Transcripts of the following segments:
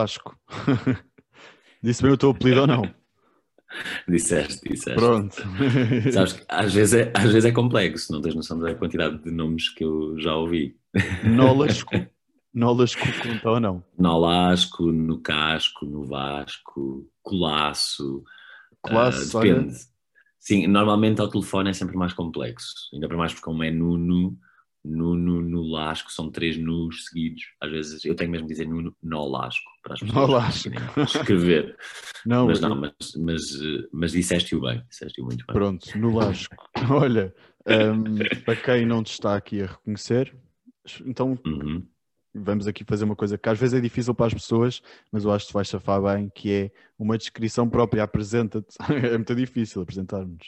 Lasco. Disse bem o teu apelido ou não? Disseste, disseste. Pronto. Sabes que às vezes, é, às vezes é complexo, não tens noção da quantidade de nomes que eu já ouvi. Nolasco. Nolasco conta ou não? Nolasco, no Casco, no Vasco, Colasso. Colasso, uh, depende. Olha... Sim, normalmente ao telefone é sempre mais complexo. Ainda para mais porque como é Nuno, Nuno no Lasco, são três nus seguidos. Às vezes eu tenho mesmo de dizer Nuno no Lasco para as pessoas no Lasco. escrever. Não, mas não, mas, mas, mas disseste-o bem, disseste-o muito bem. Pronto, no Lasco. Olha, um, para quem não te está aqui a reconhecer, então uhum vamos aqui fazer uma coisa que às vezes é difícil para as pessoas, mas eu acho que tu vais chafar bem, que é uma descrição própria, apresenta-te. É muito difícil apresentarmos.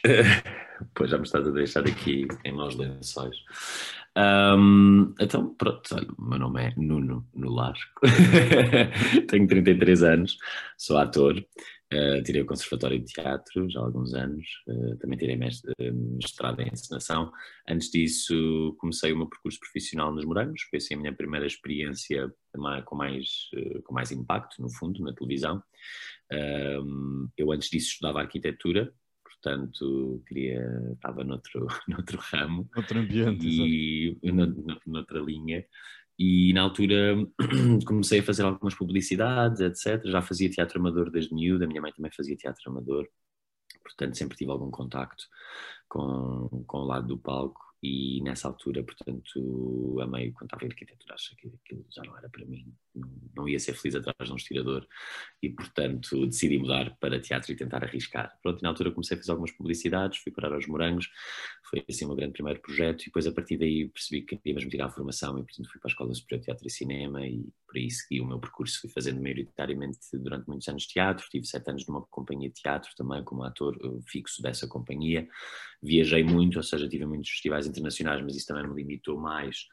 pois já me estás a deixar aqui em maus lençóis. Um, então, pronto, olha, o meu nome é Nuno Nulasco, tenho 33 anos, sou ator, Uh, tirei o Conservatório de Teatro já há alguns anos, uh, também tirei eh, mestrado em encenação. Antes disso, comecei o meu percurso profissional nos Morangos, foi assim a minha primeira experiência com mais, com mais impacto, no fundo, na televisão. eu antes disso estudava arquitetura, portanto queria, estava noutro, noutro ramo. Outro ambiente, e noutra linha e na altura comecei a fazer algumas publicidades, etc. Já fazia teatro amador desde miúdo, a minha mãe também fazia teatro amador, portanto sempre tive algum contacto com, com o lado do palco e nessa altura, portanto, amei quando estava em arquitetura, achei que aquilo já não era para mim, não, ia ser feliz atrás de um estirador e, portanto, decidi mudar para teatro e tentar arriscar. Pronto, e na altura comecei a fazer algumas publicidades, fui parar aos Morangos, foi assim o meu grande primeiro projeto e depois a partir daí percebi que queria mesmo tirar a formação e, portanto, fui para a Escola Superior de Teatro e Cinema e por aí segui o meu percurso, fui fazendo maioritariamente durante muitos anos teatro, tive sete anos numa companhia de teatro também como ator eh, fixo dessa companhia, viajei muito, ou seja, tive muitos festivais internacionais, mas isso também me limitou mais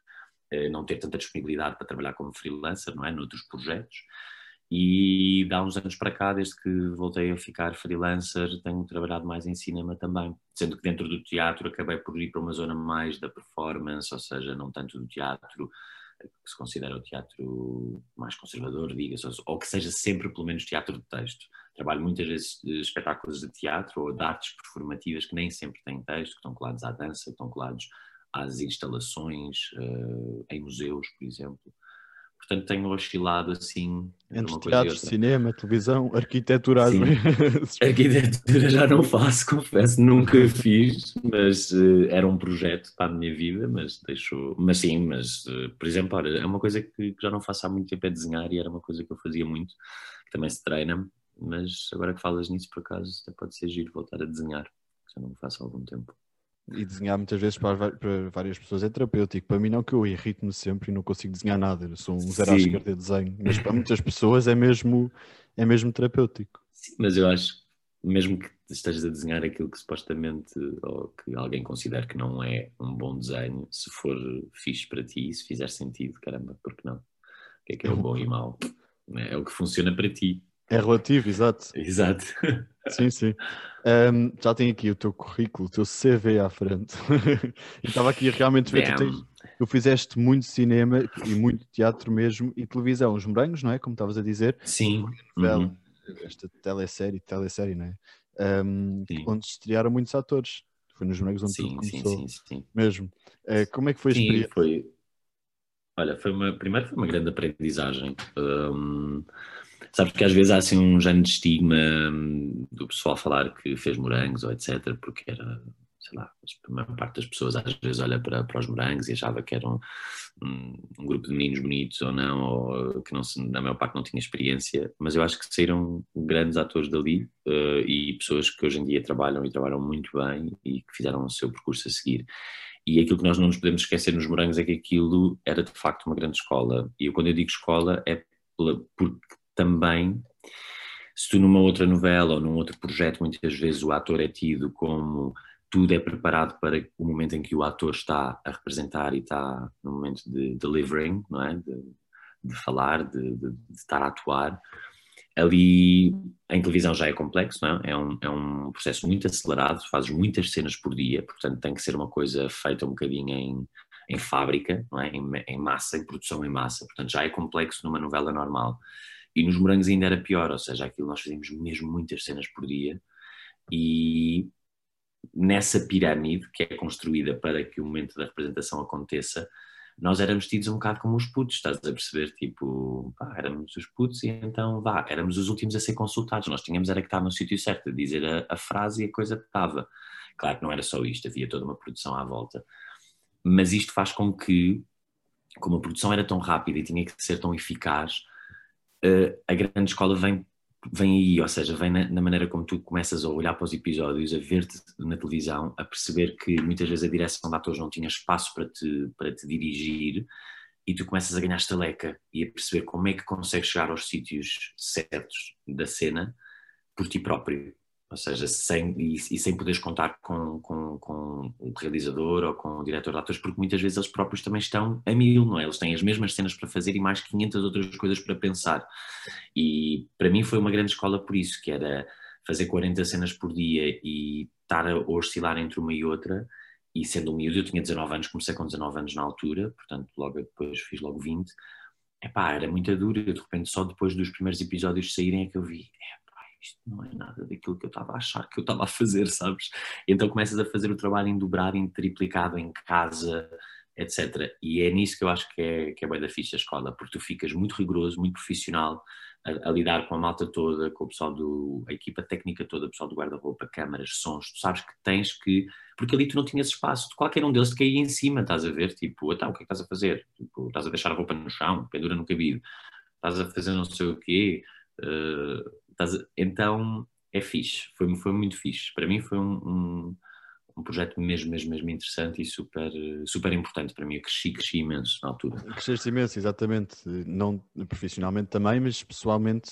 não ter tanta disponibilidade para trabalhar como freelancer, não é, noutros projetos. E há uns anos para cá, desde que voltei a ficar freelancer, tenho trabalhado mais em cinema também. Sendo que dentro do teatro acabei por ir para uma zona mais da performance, ou seja, não tanto do teatro que se considera o teatro mais conservador, diga-se, ou que seja sempre pelo menos teatro de texto. Trabalho muitas vezes espetáculos de teatro ou de artes performativas que nem sempre têm texto, que estão colados à dança, que estão colados às instalações, uh, em museus, por exemplo. Portanto, tenho oscilado assim. Entre teatro, cinema, televisão, arquitetura. arquitetura já não faço, confesso, nunca fiz, mas uh, era um projeto para a minha vida, mas deixou. Mas sim, mas, uh, por exemplo, olha, é uma coisa que, que, já não faço há muito tempo é desenhar e era uma coisa que eu fazia muito, que também se treina, mas agora que falas nisso, por acaso, até pode ser giro voltar a desenhar, que já não faço há algum tempo e desenhar muitas vezes para, para, várias pessoas é terapêutico. Para mim não, que eu irrito-me sempre e não consigo desenhar nada. Eu sou um zero à esquerda de desenho. Mas para muitas pessoas é mesmo, é mesmo terapêutico. Sim, mas eu acho, mesmo que estejas a desenhar aquilo que supostamente, ou que alguém considere que não é um bom desenho, se for fixe para ti, se fizer sentido, caramba, porque não? O que é que é o bom e mau? É o que funciona para ti. É relativo, exato. Exato. Sim, sim. Um, já tenho aqui o teu currículo, o teu CV à frente. estava aqui realmente ver, tu, tens, tu, fizeste muito cinema e muito teatro mesmo e televisão, os morangos, não é? Como estavas a dizer. Sim. Uhum. Esta telesérie, telesérie, não é? Um, onde se estrearam muitos atores. Foi nos morangos onde sim, tudo começou. Sim, sim, sim. Mesmo. Uh, como é que foi a sim, experiência? Foi... Olha, foi uma, primeiro foi uma grande aprendizagem. Um, Sabes que às vezes há assim um género de estigma hum, do pessoal falar que fez morangos ou etc, porque era, sei lá, a maior parte das pessoas às vezes olha para, para os morangos e achava que eram um, um, grupo de meninos bonitos ou não, ou que não, na maior parte não tinha experiência, mas eu acho que saíram grandes atores dali uh, e pessoas que hoje em dia trabalham e trabalham muito bem e que fizeram o seu percurso a seguir. E aquilo que nós não nos podemos esquecer nos morangos é que aquilo era de facto uma grande escola. E eu, quando eu digo escola, é porque também, se tu numa outra novela ou num outro projeto, muitas vezes o ator é tido como tudo é preparado para o momento em que o ator está a representar e está no momento de delivering, não é? De, de falar, de, de, de, estar a atuar. Ali em televisão já é complexo, não é? É um, é um processo muito acelerado, fazes muitas cenas por dia, portanto tem que ser uma coisa feita um bocadinho em, em fábrica, não é? em, em massa, em produção em massa, portanto já é complexo numa novela normal. E nos morangos ainda era pior, ou seja, aquilo nós fazíamos mesmo muitas cenas por dia e nessa pirâmide que é construída para que o momento da representação aconteça, nós éramos tidos um bocado como os putos, estás a perceber? Tipo, pá, éramos os putos e então vá, éramos os últimos a ser consultados. Nós tínhamos era que estar no sítio certo, a dizer a, a frase e a coisa estava. Claro que não era só isto, havia toda uma produção à volta. Mas isto faz com que, como a produção era tão rápida e tinha que ser tão eficaz, uh, a grande escola vem vem aí, ou seja, vem na, na, maneira como tu começas a olhar para os episódios, a ver-te na televisão, a perceber que muitas vezes a direção de atores não tinha espaço para te, para te dirigir e tu começas a ganhar estaleca e a perceber como é que consegues chegar aos sítios certos da cena por ti próprio ou seja, sem, e, e, sem poderes contar com, com, com, o realizador ou com o diretor de atores, porque muitas vezes eles próprios também estão a mil, não é? Eles têm as mesmas cenas para fazer e mais 500 outras coisas para pensar. E para mim foi uma grande escola por isso, que era fazer 40 cenas por dia e estar a oscilar entre uma e outra, e sendo um miúdo, eu tinha 19 anos, comecei com 19 anos na altura, portanto logo depois fiz logo 20, epá, era muito duro, de repente só depois dos primeiros episódios saírem é que eu vi, isto não é nada daquilo que eu estava a achar que eu estava a fazer, sabes? Então começas a fazer o trabalho em dobrado, em triplicado, em casa, etc. E é nisso que eu acho que é, que é bem da ficha a escola, porque tu ficas muito rigoroso, muito profissional, a, a, lidar com a malta toda, com o pessoal do, a equipa técnica toda, o pessoal do guarda-roupa, câmaras, sons, tu sabes que tens que, porque ali tu não tinhas espaço, qualquer um deles te caía em cima, estás a ver, tipo, então o que é que estás a fazer? Tipo, estás a deixar a roupa no chão, pendura no cabide, estás a fazer não sei o quê, uh, então é fixe, foi, foi muito fixe. Para mim foi um, um, um, projeto mesmo, mesmo, mesmo interessante e super, super importante para mim. Eu cresci, cresci imenso na altura. Cresceste imenso, exatamente. Não profissionalmente também, mas pessoalmente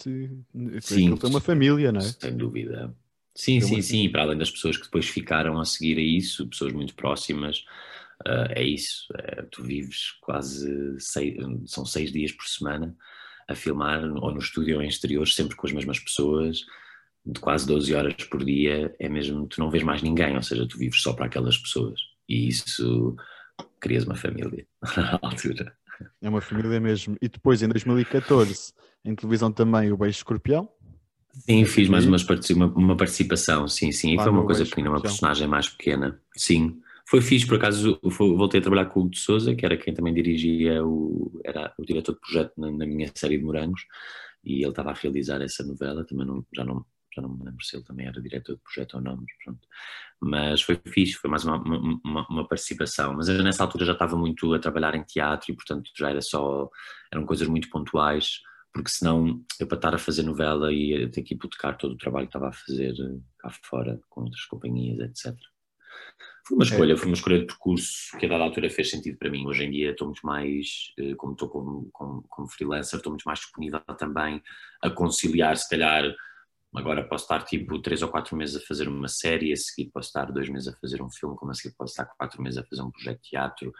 sim, foi uma família, não é? Sem dúvida. Sim, sim, sim. Para além das pessoas que depois ficaram a seguir a isso, pessoas muito próximas, uh, é isso. É, tu vives quase seis, são seis dias por semana a filmar ou no estúdio ou em exteriores, sempre com as mesmas pessoas, de quase 12 horas por dia, é mesmo, tu não vês mais ninguém, ou seja, tu vives só para aquelas pessoas. E isso crias uma família na altura. É uma família mesmo. E depois, em 2014, em televisão também, o Beijo Escorpião. Sim, fiz mais uma, uma participação, sim, sim. E foi uma coisa pequena, uma personagem mais pequena. Sim, foi fixe, por acaso voltei a trabalhar com o Hugo de Souza, que era quem também dirigia, o, era o diretor de projeto na, na minha série de Morangos, e ele estava a realizar essa novela, também não, já, não, já não me lembro se ele também era diretor de projeto ou não, mas pronto. Mas foi fixe, foi mais uma, uma, uma participação, mas eu nessa altura já estava muito a trabalhar em teatro e portanto já era só, eram coisas muito pontuais, porque senão eu para estar a fazer novela ia ter que hipotecar todo o trabalho que estava a fazer cá fora com outras companhias, etc. Foi uma escolha, é. foi uma escolha de percurso que a dada altura fez sentido para mim. Hoje em dia estou muito mais, eh, como estou como, como, como freelancer, estou muito mais disponível também a conciliar, se calhar, agora posso estar tipo três ou quatro meses a fazer uma série, a seguir posso estar dois meses a fazer um filme, como a seguir posso estar quatro meses a fazer um projeto de teatro,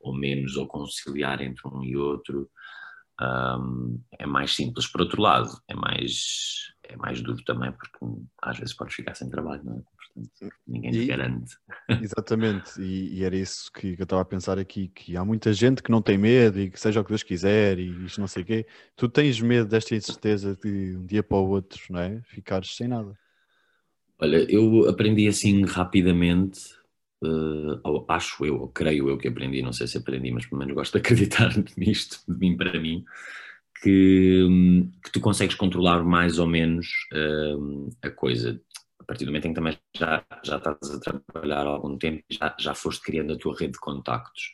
ou menos, ou conciliar entre um e outro. Um, é mais simples. Por outro lado, é mais, é mais duro também, porque às vezes podes ficar sem trabalho, não é? Portanto ninguém te garante. Exatamente, e, e, era isso que, que eu estava a pensar aqui, que há muita gente que não tem medo e que seja o que Deus quiser e isto não sei o quê. Tu tens medo desta incerteza de um dia para o outro, não é? Ficares sem nada. Olha, eu aprendi assim rapidamente, uh, acho eu, ou creio eu que aprendi, não sei se aprendi, mas pelo menos gosto de acreditar nisto, de mim para mim, que, que tu consegues controlar mais ou menos uh, a coisa a partir do momento em que também já, já estás a trabalhar há algum tempo, já, já foste criando a tua rede de contactos.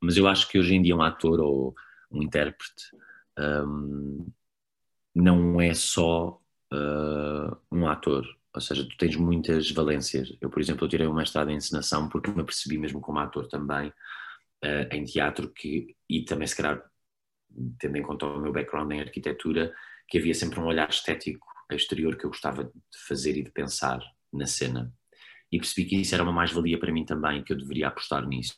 Mas eu acho que hoje em dia um ator ou um intérprete um, não é só uh, um ator, ou seja, tu tens muitas valências. Eu, por exemplo, tirei uma mestrado em encenação porque me percebi mesmo como ator também uh, em teatro que, e também se calhar tendo em conta o meu background em arquitetura, que havia sempre um olhar estético exterior que eu gostava de fazer e de pensar na cena. E percebi que isso era uma mais-valia para mim também, que eu deveria apostar nisso.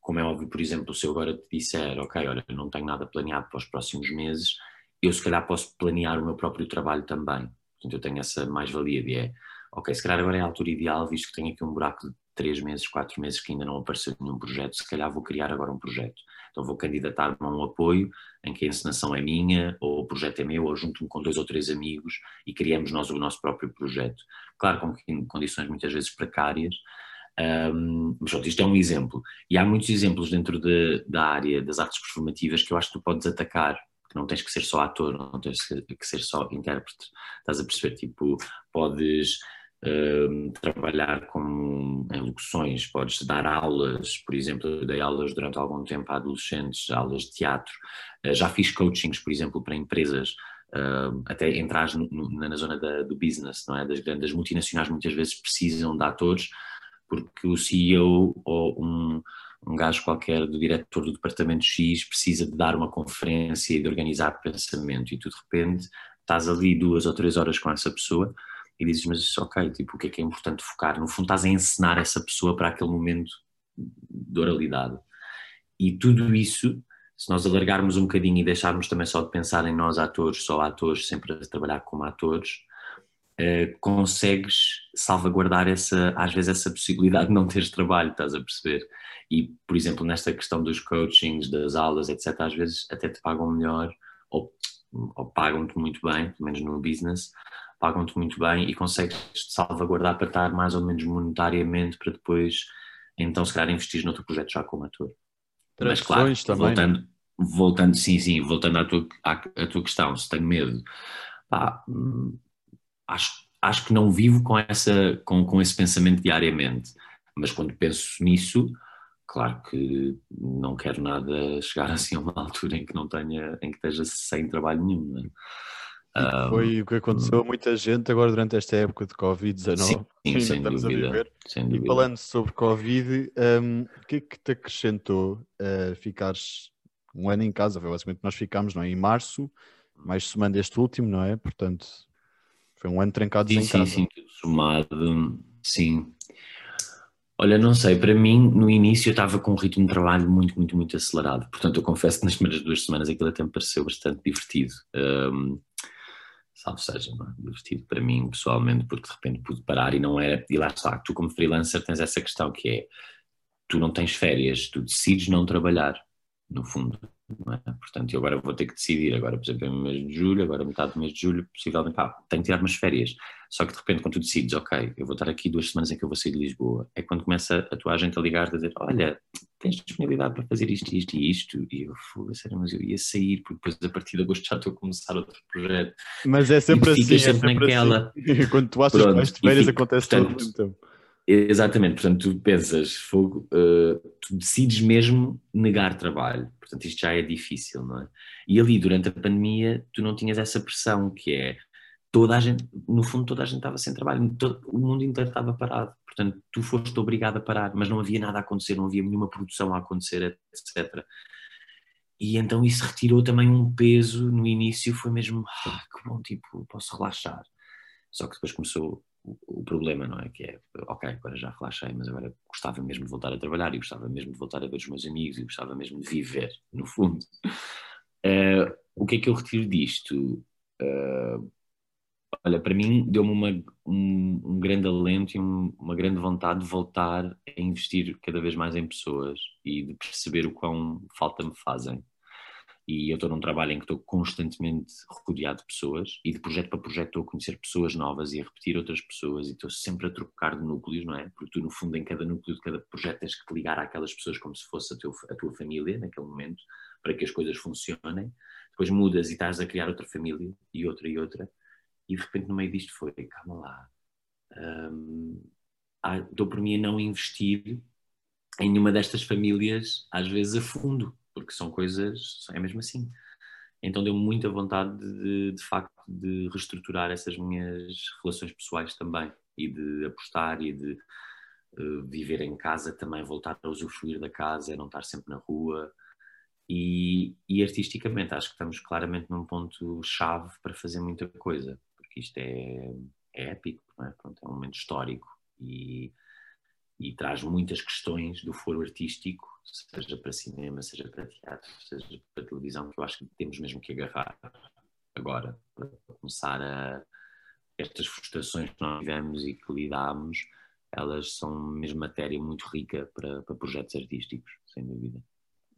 Como é óbvio, por exemplo, se eu agora te disser, ok, olha, não tenho nada planeado para os próximos meses, eu se calhar posso planear o meu próprio trabalho também. Portanto, eu tenho essa mais-valia de é, ok, se calhar agora é a altura ideal, visto que tenho aqui um buraco de três meses, quatro meses que ainda não apareceu nenhum projeto, se calhar vou criar agora um projeto. Então vou candidatar-me a um apoio em que a encenação é minha, ou o projeto é meu, ou junto-me com dois ou três amigos e criamos nós o nosso próprio projeto. Claro, com condições muitas vezes precárias, um, mas pronto, isto é um exemplo. E há muitos exemplos dentro de, da área das artes performativas que eu acho que tu podes atacar, que não tens que ser só ator, não tens que ser só intérprete. Estás a perceber? Tipo, podes trabalhar com, em locuções, podes dar aulas, por exemplo, eu dei aulas durante algum tempo a adolescentes, aulas de teatro. Uh, já fiz coachings, por exemplo, para empresas. Uh, até entrar na zona da, do business, não é? Das grandes multinacionais muitas vezes precisam de atores porque o CEO ou um, um gajo qualquer do diretor do departamento X precisa de dar uma conferência e de organizar pensamento e tu de repente estás ali duas ou três horas com essa pessoa e dizes, mas ok, tipo, o que é que é importante focar? No fundo estás a ensinar essa pessoa para aquele momento de oralidade. E tudo isso, se nós alargarmos um bocadinho e deixarmos também só de pensar em nós atores, só atores, sempre a trabalhar como atores, eh, consegues salvaguardar essa, às vezes essa possibilidade de não teres trabalho, estás a perceber? E, por exemplo, nesta questão dos coachings, das aulas, etc., às vezes até te pagam melhor ou, ou pagam-te muito bem, pelo menos no business, pagam-te muito bem e consegues salvaguardar para estar mais ou menos monetariamente para depois, então, se calhar, investir no teu projeto já como ator. Mas, claro, também. voltando, voltando, sim, sim, voltando à tua, à, à tua questão, se tenho medo, pá, hum, acho, acho que não vivo com, essa, com, com esse pensamento diariamente, mas quando penso nisso, claro que não quero nada chegar assim a uma altura em que não tenha, em que esteja sem trabalho nenhum. Né? foi o que aconteceu a muita gente agora durante esta época de Covid-19 sim, sim, sem estamos dúvida, a viver. E falando sobre Covid, um, o que é que te acrescentou uh, ficares um ano em casa? Foi basicamente nós ficámos não é? em março, mais semana este último, não é? Portanto, foi um ano trancado em sim, casa. Sim, sim, somado, sim. Olha, não sei, para mim, no início eu estava com um ritmo de trabalho muito, muito, muito acelerado. Portanto, eu confesso que nas primeiras duas semanas aquilo até me pareceu bastante divertido. Um, salvo seja, é? divertido para mim pessoalmente, porque de repente pude parar e não era. E lá está, tu como freelancer tens essa questão que é: tu não tens férias, tu decides não trabalhar, no fundo. É? Portanto, eu agora vou ter que decidir, agora, por exemplo, no mês de julho, agora metade do mês de julho, possivelmente, pá, tenho que tirar umas férias. Só que de repente, quando tu decides, ok, eu vou estar aqui duas semanas em que eu vou sair de Lisboa, é quando começa a tua agente a ligar-te a dizer: Olha, tens disponibilidade para fazer isto, isto e isto? E eu, fui, sério, mas eu ia sair, porque depois a partir de agosto já estou a começar outro projeto. Mas é sempre assim, é sempre naquela. Assim. quando tu achas Pronto, que vais de férias, acontece portanto, tudo. Então. Exatamente, portanto, tu pensas, fogo, uh, tu decides mesmo negar trabalho, portanto, isto já é difícil, não é? E ali, durante a pandemia, tu não tinhas essa pressão que é toda a gente, no fundo, toda a gente estava sem trabalho, todo, o mundo inteiro estava parado, portanto, tu foste obrigado a parar, mas não havia nada a acontecer, não havia nenhuma produção a acontecer, etc. E então isso retirou também um peso no início, foi mesmo, ah, que bom, tipo, posso relaxar. Só que depois começou o, problema, não é? Que é, ok, agora já relaxei, mas agora gostava mesmo de voltar a trabalhar e gostava mesmo de voltar a ver os meus amigos e gostava mesmo de viver, no fundo. Uh, o que é que eu retiro disto? Uh, olha, para mim deu-me um, um, grande alento e um, uma grande vontade de voltar a investir cada vez mais em pessoas e de perceber o quão falta me fazem e eu estou num trabalho em que estou constantemente rodeado de pessoas e de projeto para projeto estou a conhecer pessoas novas e a repetir outras pessoas e estou sempre a trocar de núcleos, não é? Porque tu, no fundo, em cada núcleo de cada projeto tens que te ligar àquelas pessoas como se fosse a, teu, a tua família naquele momento para que as coisas funcionem. Depois mudas e estás a criar outra família e outra e outra e de repente no meio disto foi, calma lá, hum, dou por mim a não investir em nenhuma destas famílias, às vezes a fundo porque são coisas, é mesmo assim. Então deu-me muita vontade de, de facto, de reestruturar essas minhas relações pessoais também e de apostar e de uh, viver em casa também, voltar a usufruir da casa, não estar sempre na rua. E, e artisticamente acho que estamos claramente num ponto chave para fazer muita coisa, porque isto é, é épico, é? Pronto, é um momento histórico e e traz muitas questões do foro artístico, seja para cinema, seja para teatro, seja para televisão, que eu acho que temos mesmo que agarrar agora, para começar a estas frustrações que nós tivemos e que lidámos, elas são mesmo matéria muito rica para, para projetos artísticos, sem dúvida.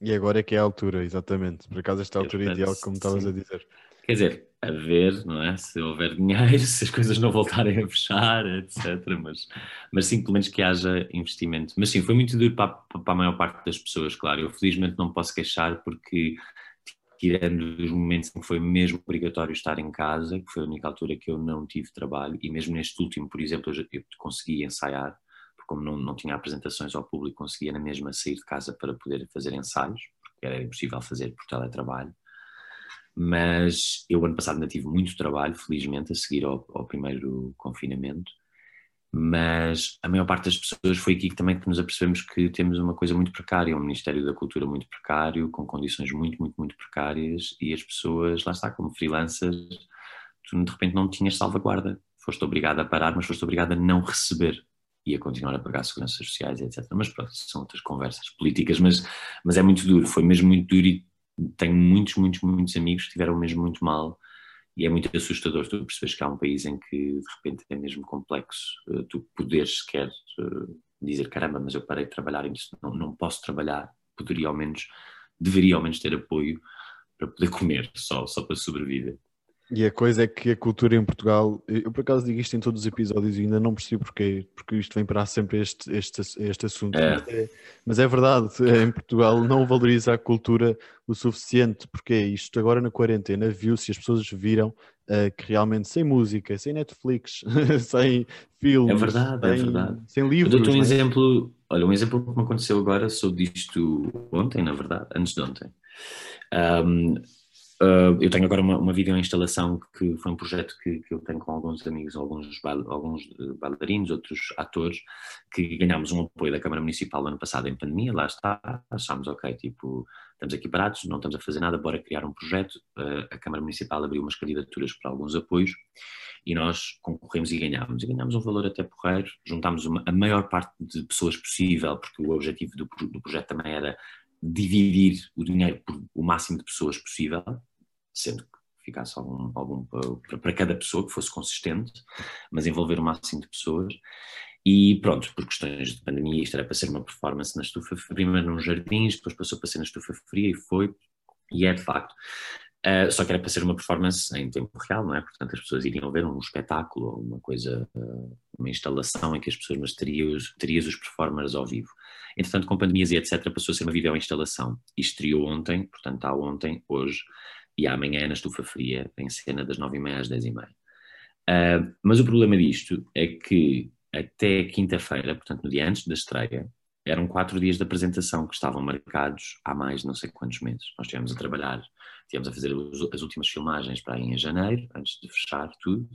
E agora é que é a altura, exatamente. Por acaso esta altura ideal, como estavas a dizer. Quer dizer, a ver, não é? Se houver dinheiro, se as coisas não voltarem a fechar, etc. Mas, mas sim, pelo menos que haja investimento. Mas sim, foi muito duro para, para a maior parte das pessoas, claro. Eu felizmente não posso queixar porque tirando os momentos em que foi mesmo obrigatório estar em casa, que foi a única altura que eu não tive trabalho, e mesmo neste último, por exemplo, eu, eu consegui ensaiar, porque como não, não tinha apresentações ao público, conseguia na mesma sair de casa para poder fazer ensaios, porque era impossível fazer por teletrabalho. Mas eu, ano passado, ainda tive muito trabalho, felizmente, a seguir ao, ao primeiro confinamento. Mas a maior parte das pessoas foi aqui também que nos apercebemos que temos uma coisa muito precária, um Ministério da Cultura muito precário, com condições muito, muito, muito precárias e as pessoas, lá está, como freelancers, tu de repente não tinhas salvaguarda, foste obrigado a parar, mas foste obrigado a não receber. E a continuar a pagar seguranças sociais, etc. Mas pronto, são outras conversas políticas, mas, mas é muito duro, foi mesmo muito duro e tenho muitos, muitos, muitos amigos que tiveram mesmo muito mal e é muito assustador tu percebes que há um país em que de repente é mesmo complexo uh, tu poderes sequer uh, dizer caramba, mas eu parei de trabalhar e não, não posso trabalhar, poderia ao menos, deveria ao menos ter apoio para poder comer, só, só para sobreviver. E a coisa é que a cultura em Portugal, eu por acaso digo isto em todos os episódios e ainda não percebi porquê, porque isto vem para sempre este, este, este assunto. É. Mas, é, mas, é, verdade, em Portugal não valoriza a cultura o suficiente, porque isto agora na quarentena viu-se, as pessoas viram uh, que realmente sem música, sem Netflix, sem filmes, é verdade, sem, é verdade. sem livros. Eu dou-te um é? exemplo, olha, um exemplo que me aconteceu agora sobre disto ontem, na verdade, antes de ontem. Um, Uh, eu tenho agora uma, uma videoinstalação que foi um projeto que, que eu tenho com alguns amigos, alguns, alguns eh, bailarinos, outros atores, que ganhámos um apoio da Câmara Municipal ano passado em pandemia, lá está, achámos, ok, tipo, estamos aqui parados, não estamos a fazer nada, bora criar um projeto. Uh, a Câmara Municipal abriu umas candidaturas para alguns apoios e nós concorremos e ganhámos. E ganhámos um valor até porreiro, juntámos uma, a maior parte de pessoas possível, porque o objetivo do, do projeto também era dividir o dinheiro por o máximo de pessoas possível, sendo que ficasse algum, algum para, para cada pessoa que fosse consistente, mas envolver o máximo de pessoas. E pronto, por questões de pandemia, isto era para ser uma performance na estufa, primeiro nos jardins, depois passou para ser na estufa fria e foi, e é de facto. Uh, só que era para ser uma performance em tempo real, não é? Portanto, as pessoas iriam ver um espetáculo, uma coisa, uh, uma instalação em que as pessoas, mas terias, terias os performers ao vivo. Entretanto, com pandemias e etc., passou a ser uma videoinstalação. E estreou ontem, portanto, há ontem, hoje, e amanhã na estufa fria, em cena das 9h30 às 10h30. Uh, mas o problema disto é que até quinta-feira, portanto no dia antes da estreia, eram quatro dias de apresentação que estavam marcados há mais de não sei quantos meses. Nós estivemos a trabalhar, estivemos a fazer as últimas filmagens para aí em janeiro, antes de fechar tudo.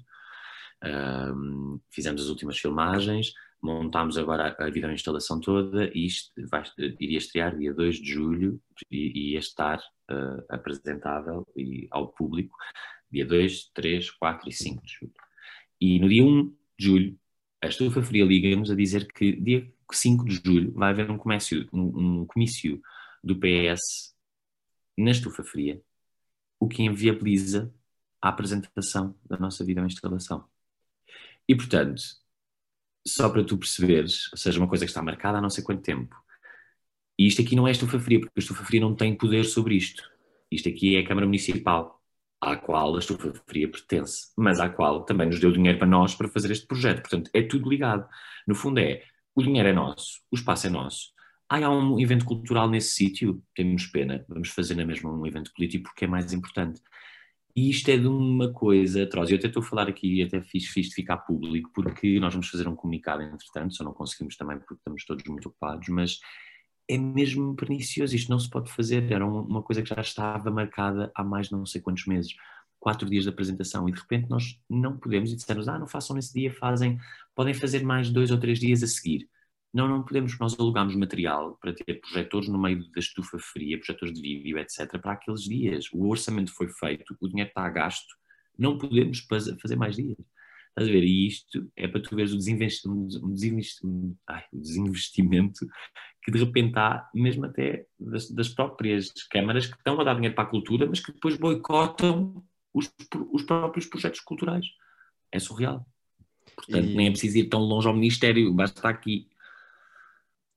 Um, fizemos as últimas filmagens, montámos agora a, a instalação toda e isto vai, iria estrear dia 2 de julho e ia estar uh, apresentável e, ao público dia 2, 3, 4 e 5 de julho. E no dia 1 de julho, a Estufa Fria liga-nos a dizer que dia 5 de julho vai haver um comício, um, um comício do PS na Estufa Fria, o que inviabiliza a apresentação da nossa vida instalação. E, portanto, só para tu perceberes, ou seja, uma coisa que está marcada há não sei quanto tempo, e isto aqui não é estufa fria, porque a estufa fria não tem poder sobre isto. Isto aqui é a Câmara Municipal, à qual a estufa fria pertence, mas à qual também nos deu dinheiro para nós para fazer este projeto. Portanto, é tudo ligado. No fundo é, o dinheiro é nosso, o espaço é nosso. Ah, há um evento cultural nesse sítio? Temos pena, vamos fazer na mesma um evento político porque é mais importante. E isto é de uma coisa atroz. Eu até estou a falar aqui, até fiz, fiz de ficar público, porque nós vamos fazer um comunicado entretanto, só não conseguimos também porque estamos todos muito ocupados, mas é mesmo pernicioso, isto não se pode fazer, era uma coisa que já estava marcada há mais não sei quantos meses, quatro dias de apresentação, e de repente nós não podemos, e dissemos, ah, não façam nesse dia, fazem, podem fazer mais dois ou três dias a seguir. Não, não podemos, nós alugamos material para ter projetores no meio da estufa fria, projetores de vídeo, etc., para aqueles dias. O orçamento foi feito, o dinheiro está a gasto, não podemos fazer mais dias. Estás a ver? E isto é para tu veres o desinvestimento, o desinvestimento, ai, o desinvestimento que de repente há, mesmo até das, das, próprias câmaras que estão a dar dinheiro para a cultura, mas que depois boicotam os, os próprios projetos culturais. É surreal. Portanto, e... nem é preciso ir tão longe ao Ministério, basta estar aqui.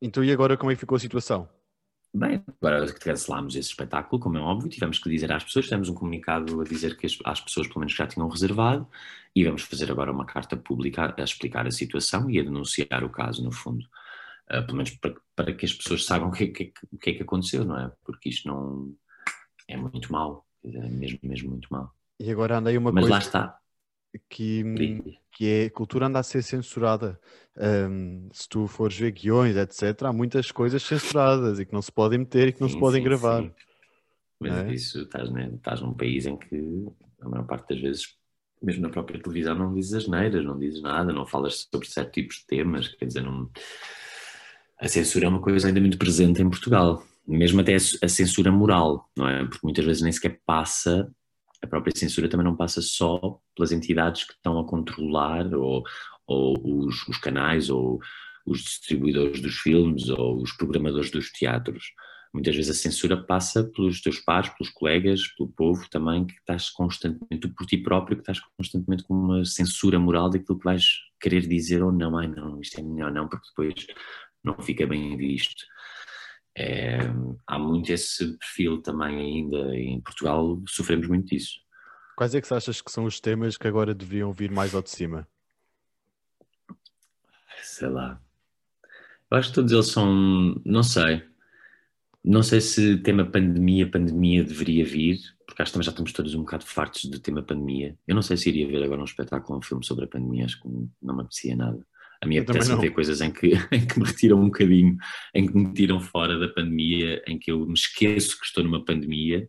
Então, e agora como é que ficou a situação? Bem, agora que cancelámos esse espetáculo, como é óbvio, tivemos que dizer às pessoas, temos um comunicado a dizer que as, às pessoas pelo menos já tinham reservado e vamos fazer agora uma carta pública a, explicar a situação e a denunciar o caso, no fundo. Uh, pelo menos para, para, que as pessoas saibam o que, que, que, é que aconteceu, não é? Porque isto não é muito mau, é mesmo, mesmo muito mau. E agora andei uma Mas coisa... lá está que, que é a cultura anda a ser censurada. Um, se tu fores ver guiões, etc., há muitas coisas censuradas e que não se podem meter e que não sim, se podem sim, gravar. Sim. Mas é? isso, estás, né, estás num país em que a maior parte das vezes, mesmo na própria televisão, não dizes as neiras, não dizes nada, não falas sobre certos tipos de temas, quer dizer, não... a censura é uma coisa ainda muito presente em Portugal. Mesmo até a censura moral, não é? Porque muitas vezes nem sequer passa a própria censura também não passa só pelas entidades que estão a controlar ou, ou os, os, canais ou os distribuidores dos filmes ou os programadores dos teatros. Muitas vezes a censura passa pelos teus pares, pelos colegas, pelo povo também, que estás constantemente, por ti próprio, que estás constantemente com uma censura moral daquilo que vais querer dizer ou não, ai não, isto é melhor não, porque depois não fica bem visto. É, há muito esse perfil também ainda. Em Portugal sofremos muito disso. Quais é que achas que são os temas que agora deveriam vir mais ao de cima? Sei lá. Eu acho que todos eles são. Não sei. Não sei se tema pandemia, pandemia deveria vir, porque acho que também já estamos todos um bocado fartos do tema pandemia. Eu não sei se iria ver agora um espetáculo, um filme sobre a pandemia, acho que não me apetecia nada. A minha apetece ter coisas em que, em que me retiram um bocadinho, em que me tiram fora da pandemia, em que eu me esqueço que estou numa pandemia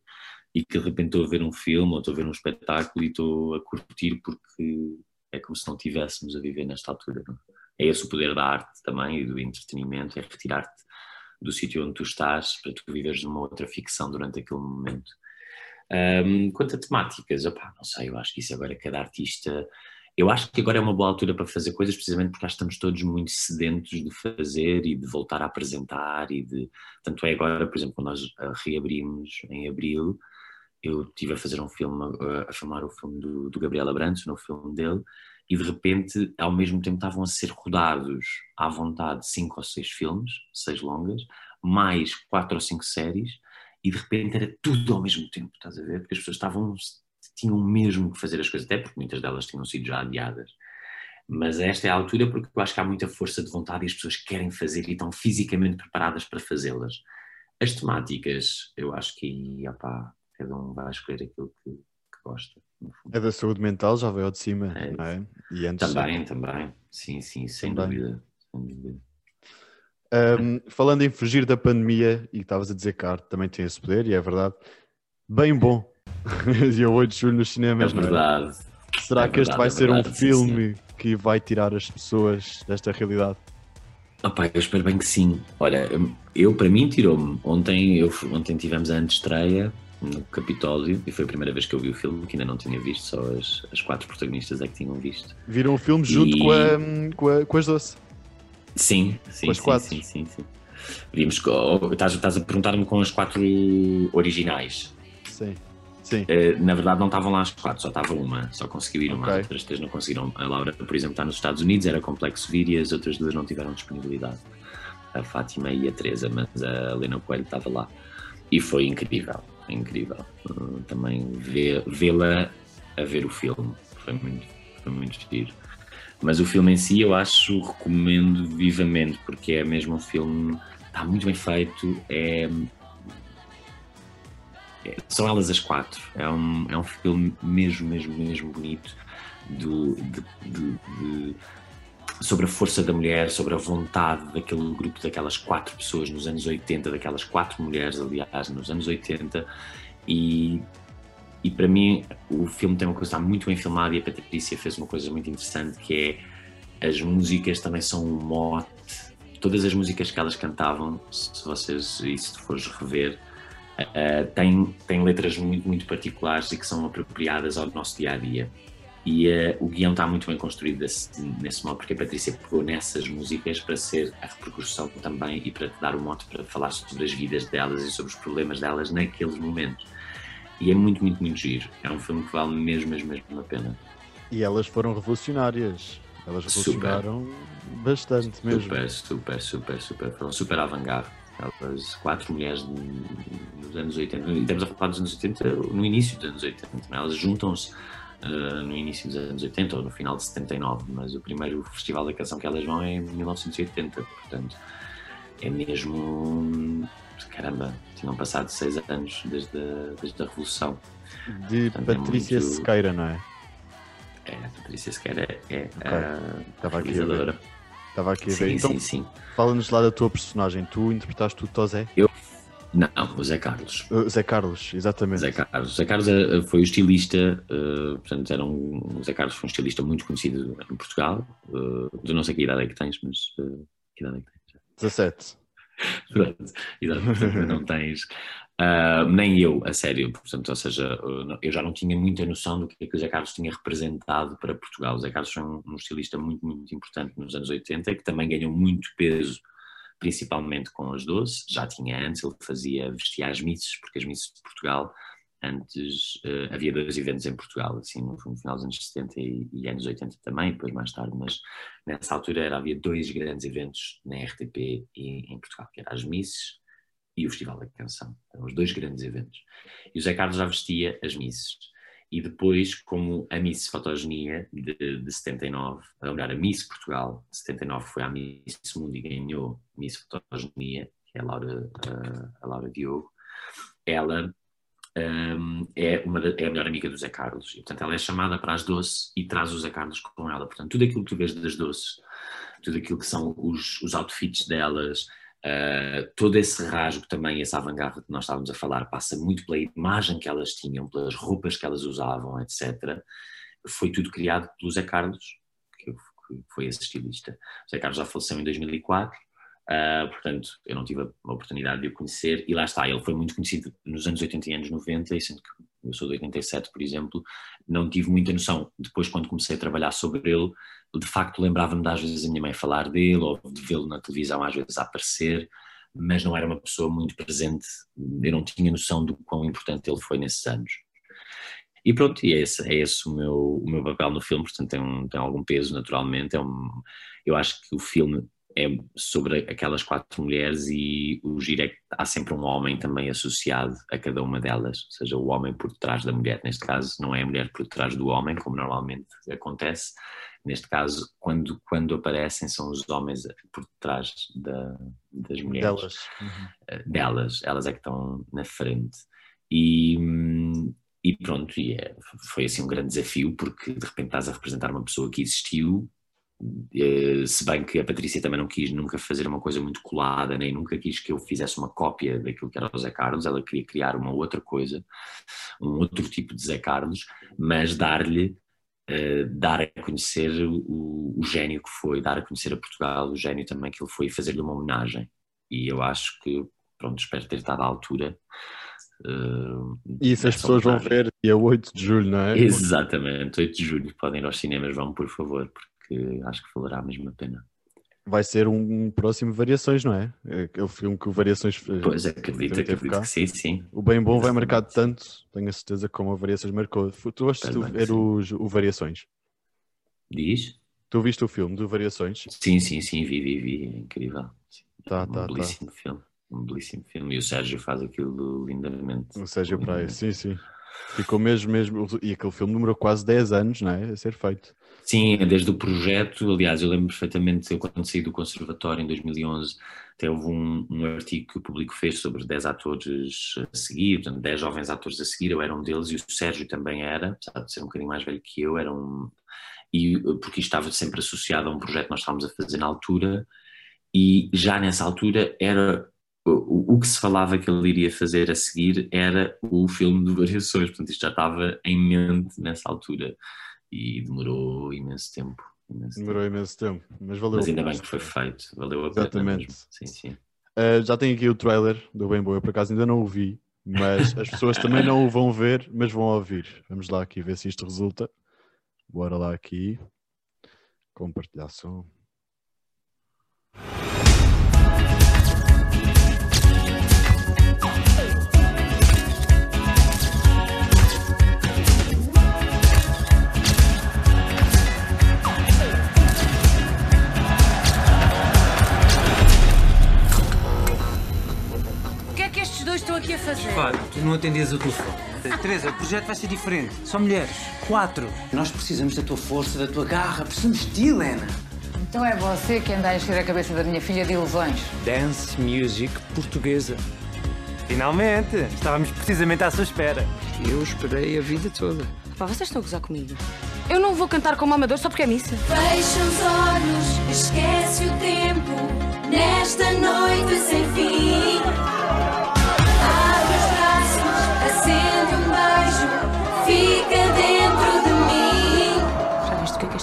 e que de repente estou a ver um filme ou estou a ver um espetáculo e estou a curtir porque é como se não estivéssemos a viver nesta altura. Não? É esse o poder da arte também e do entretenimento, é retirar-te do sítio onde tu estás para tu viveres numa outra ficção durante aquele momento. Um, quanto a temáticas, opa, não sei, eu acho que isso agora cada artista eu acho que agora é uma boa altura para fazer coisas, precisamente porque estamos todos muito sedentos de fazer e de voltar a apresentar e de... Tanto é agora, por exemplo, quando nós ah, reabrimos em Abril, eu estive a fazer um filme, ah, a filmar o filme do, do Gabriel Abrantes, no filme dele, e de repente, ao mesmo tempo, estavam a ser rodados à vontade cinco ou seis filmes, seis longas, mais quatro ou cinco séries, e de repente era tudo ao mesmo tempo, estás a ver? Porque as pessoas estavam tinham mesmo que fazer as coisas, até porque muitas delas tinham sido já adiadas. Mas esta é a altura porque eu acho que há muita força de vontade e as pessoas querem fazer e estão fisicamente preparadas para fazê-las. As temáticas, eu acho que opa, cada um vai escolher aquilo que, que gosta. É da saúde mental, já veio ao de cima, é, não é? E antes também, também. Sim, sim, sem também. dúvida. Sem dúvida. Um, falando em fugir da pandemia, e estavas a dizer que a arte também tem esse poder, e é verdade, bem bom dia 8 de julho nos cinemas, é verdade. Será é que este vai é ser verdade, um filme sim, sim. que vai tirar as pessoas desta realidade? Opa, eu espero bem que sim. Olha, eu para mim tirou-me. Ontem, eu, ontem tivemos a antestreia no Capitólio e foi a primeira vez que eu vi o filme, que ainda não tinha visto, só as, as quatro protagonistas é que tinham visto. Viram o filme junto e... com, a, com, a, com as doce? Sim, sim, com as sim, quatro. sim, sim, sim. Vimos, estás, estás a perguntar-me com as quatro originais. Sim. Sim. Uh, na verdade não estavam lá as quatro, só estava uma, só conseguiu ir uma, okay. as outras três não conseguiram. A Laura, por exemplo, está nos Estados Unidos, era complexo vir e as outras duas não tiveram disponibilidade. A Fátima e a Teresa, mas a Helena Coelho estava lá. E foi incrível, foi incrível. Uh, também vê-la a ver o filme, foi muito, foi muito giro. Mas o filme em si eu acho, recomendo vivamente, porque é mesmo um filme, está muito bem feito, é são elas as quatro. É um, é um filme mesmo, mesmo, mesmo bonito do, de, de, de, sobre a força da mulher, sobre a vontade daquele grupo, daquelas quatro pessoas nos anos 80, daquelas quatro mulheres, aliás, nos anos 80. E, e para mim o filme tem uma coisa muito bem filmada e a Patrícia fez uma coisa muito interessante que é as músicas também são um mote. Todas as músicas que elas cantavam, se vocês, e se fores rever, uh, tem, tem letras muito, muito particulares e que são apropriadas ao nosso dia a dia. E uh, o guião está muito bem construído desse, nesse modo, porque a Patrícia pegou nessas músicas para ser a repercussão também e para te dar um mote para falar sobre as vidas delas e sobre os problemas delas naqueles momentos. E é muito, muito, muito giro. É um filme que vale mesmo, mesmo, mesmo a pena. E elas foram revolucionárias Elas revolucionaram super, bastante mesmo. Super, super, super, super. Foram super avant-garde. Elas, quatro mulheres nos anos 80, e estamos a falar dos anos 80, no início dos anos 80, é? elas juntam-se uh, no início dos anos 80 ou no final de 79, mas o primeiro festival da canção que elas vão é em 1980, portanto é mesmo. Caramba, tinham passado seis anos desde a, desde a Revolução. De portanto, Patrícia é muito... Sequeira, não é? É, Patrícia Sequeira é okay. a Estava aqui a ver. Estava aqui a ver. Sim, então, sim, sim. Fala-nos lá da tua personagem. Tu interpretaste o Tosé? Eu não, o Zé Carlos. O Zé Carlos, exatamente. Zé Carlos. Zé Carlos eh, foi o estilista, uh, portanto, era um, o Zé Carlos foi um estilista muito conhecido em Portugal. Uh, eu não sei que idade é que tens, mas uh, que idade é que tens? 17. Pronto, exatamente, não tens. Uh, nem eu, a sério, portanto, ou seja, eu já não tinha muita noção do que, é que o Zé Carlos tinha representado para Portugal. O Zé Carlos foi um, estilista muito, muito importante nos anos 80, que também ganhou muito peso principalmente com as doces, já tinha antes, ele fazia, vestia as misses, porque as misses de Portugal, antes uh, havia dois eventos em Portugal, assim, no, no final dos anos 70 e, e, anos 80 também, depois mais tarde, mas nessa altura era, havia dois grandes eventos na RTP e, em Portugal, que eram as misses e o Festival da Canção, eram os dois grandes eventos. E o Zé Carlos já vestia as misses e depois, como a Miss Fotogenia de, de 79, ou melhor, a Miss Portugal de 79 foi a Miss Mundo e ganhou Miss Fotogenia, que é a Laura, a, a Laura Diogo, ela um, é, uma é a melhor amiga do Zé Carlos. E, portanto, ela é chamada para as doces e traz o Zé Carlos com ela. Portanto, tudo aquilo que tu vês das doces, tudo aquilo que são os, os outfits delas, Uh, todo esse rasgo também, essa avant-garde que nós estávamos a falar, passa muito pela imagem que elas tinham, pelas roupas que elas usavam, etc. Foi tudo criado pelo Zé Carlos, que foi esse estilista. O Zé Carlos já faleceu em 2004, uh, ah, portanto, eu não tive a oportunidade de o conhecer, e lá está, ele foi muito conhecido nos anos 80 e anos 90, e sendo que eu sou de 87, por exemplo, não tive muita noção. Depois, quando comecei a trabalhar sobre ele, de facto lembrava-me de às vezes a minha mãe falar dele, ou de vê-lo na televisão às vezes a aparecer, mas não era uma pessoa muito presente, eu não tinha noção do quão importante ele foi nesses anos. E pronto, e é esse, é esse o, meu, o meu papel no filme, portanto tem, um, tem algum peso naturalmente, é um, eu acho que o filme é sobre aquelas quatro mulheres e o giro é que há sempre um homem também associado a cada uma delas, ou seja, o homem por detrás da mulher. Neste caso, não é a mulher por detrás do homem, como normalmente acontece. Neste caso, quando, quando aparecem, são os homens por detrás da, das mulheres. Delas. Uhum. Delas, elas é que estão na frente. E, e pronto, e é, foi assim um grande desafio, porque de repente estás a representar uma pessoa que existiu se bem que a Patrícia também não quis nunca fazer uma coisa muito colada, nem nunca quis que eu fizesse uma cópia daquilo que era o Zé Carlos, ela queria criar uma outra coisa, um outro tipo de Zé Carlos, mas dar-lhe, uh, dar a conhecer o, o, gênio que foi, dar a conhecer a Portugal o gênio também que ele foi, fazer-lhe uma homenagem. E eu acho que, pronto, espero ter estado à altura. Uh, e se as pessoas homenagem. vão ver dia 8 de julho, não é? Exatamente, 8 de julho, podem ir aos cinemas, vão por favor, porque que acho que valerá a pena. Vai ser um próximo Variações, não é? Aquele filme que o Variações Pois, acredito, acredito que sim, sim. O Bem Bom vai marcar tanto, tenho a certeza, como a Variações marcou. Tu gostas de ver o, o Variações? Diz? Tu viste o filme do Variações? Sim, sim, sim, vi, vi, vi. É incrível. Tá, um tá, belíssimo tá. filme. Um belíssimo filme. E o Sérgio faz aquilo lindamente. O Sérgio Praia, sim, sim. Ficou mesmo, mesmo. E aquele filme demorou quase 10 anos, não é? A ser feito. Sim, desde o projeto. Aliás, eu lembro perfeitamente, eu quando saí do Conservatório em 2011, até houve um, um artigo que o público fez sobre 10 atores a seguir, portanto, 10 jovens atores a seguir. Eu era um deles e o Sérgio também era, apesar de ser um bocadinho mais velho que eu, era um. E porque estava sempre associado a um projeto que nós estávamos a fazer na altura, e já nessa altura era o, o, que se falava que ele iria fazer a seguir era o filme de variações, portanto isto já estava em mente nessa altura e demorou imenso tempo. Imenso demorou tempo. imenso tempo, mas valeu Mas ainda bem que foi feito, valeu a Exatamente. pena. Sim, sim. Uh, já tenho aqui o trailer do Bem Boa, por acaso ainda não o vi, mas as pessoas também não o vão ver, mas vão ouvir. Vamos lá aqui ver se isto resulta. Bora lá aqui. Compartilhar som. Fazer? Pá, tu não atendias o telefone. Teresa, o projeto vai ser diferente. Só mulheres. Quatro. Nós precisamos da tua força, da tua garra. Precisamos de ti, Helena. Então é você que anda a encher a cabeça da minha filha de ilusões. Dance Music Portuguesa. Finalmente! Estávamos precisamente à sua espera. Eu esperei a vida toda. Pá, vocês estão a gozar comigo. Eu não vou cantar como amador só porque é missa. Fecha os olhos, esquece o tempo, nesta noite sem fim.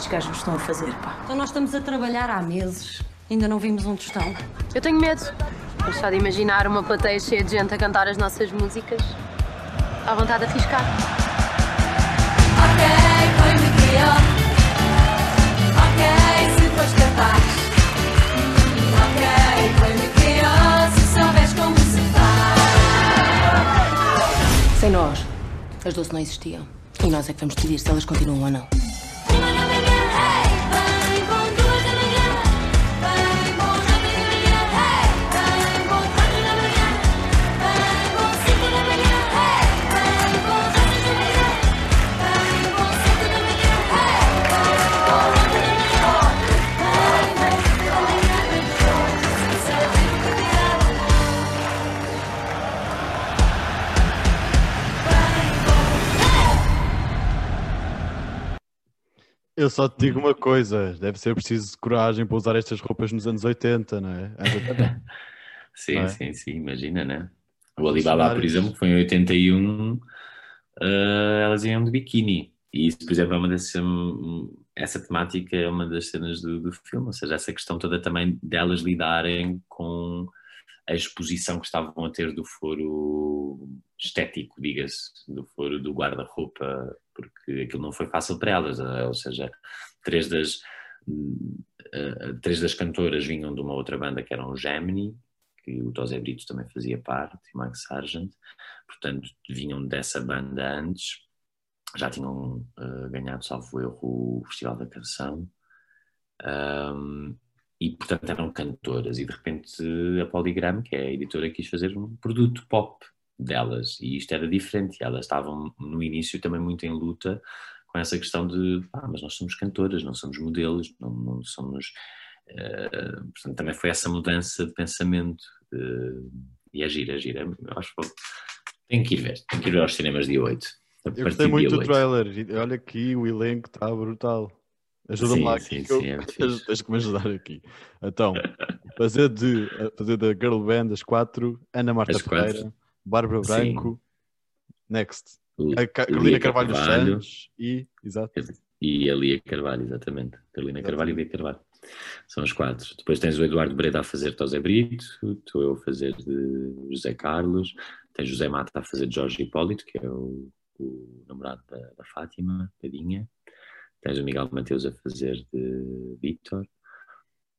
Gajos estão a fazer, pá? Então nós estamos a trabalhar há meses. Ainda não vimos um tostão. Eu tenho medo. Mas só de imaginar uma plateia cheia de gente a cantar as nossas músicas, dá vontade de arriscar. Ok, foi-me criou. Ok, se fores capaz. Ok, foi-me criou. Se souberes como se faz. Sem nós, as doce não existiam. E nós é que vamos decidir se elas continuam ou não. Eu só te digo uma coisa: deve ser preciso coragem para usar estas roupas nos anos 80, não é? Anos 80. Sim, Não é? sim, sim, imagina, né? O Alibaba, por exemplo, que foi em 81, eh, elas iam de biquíni. E isso, por exemplo, é uma dessas, hum, essa temática é uma das cenas do, do filme, ou seja, essa questão toda também delas lidarem com a exposição que estavam a ter do foro estético, diga-se, do foro do guarda-roupa, porque aquilo não foi fácil para elas, eh, ou seja, três das, hum, eh, três das cantoras vinham de uma outra banda que eram o Gemini, que o Tosé Brito também fazia parte, e Mike Sargent, portanto vinham dessa banda antes, já tinham eh, ganhado, salvo erro, o Festival da Canção, Ahm, e portanto eram cantoras, e de repente a Polygram, que é a editora, quis fazer um produto pop delas, e isto era diferente, e elas estavam no início também muito em luta com essa questão de, ah, mas nós somos cantoras, não somos modelos, não, não somos... eh, portanto, também foi essa mudança de pensamento, eh, e é gira, é eu acho que tem que ir ver, tem que ir ver aos cinemas dia 8. a Eu gostei muito do 8. trailer. Olha aqui, o elenco está brutal. Ajuda-me Sim, lá sim, aqui. eu- sim, é fixe. Tens que me ajudar aqui. Então, fazer, de, fazer da Girl Band as quatro, Ana Marta As quatro. Bárbara Sim. Branco, next. Li- A Ca- Carolina Carvalho, dos Carvalho. Santos e. Exato. E a Lia Carvalho, exatamente. Carolina Carvalho e Lia Carvalho. São os quatro. Depois tens o Eduardo Breda a fazer Tosé Brito, estou eu a fazer de José Carlos, tens José Mata a fazer de Jorge Hipólito, que é o, o namorado da, da Fátima, Padinha. Tens o Miguel Mateus a fazer de Vítor.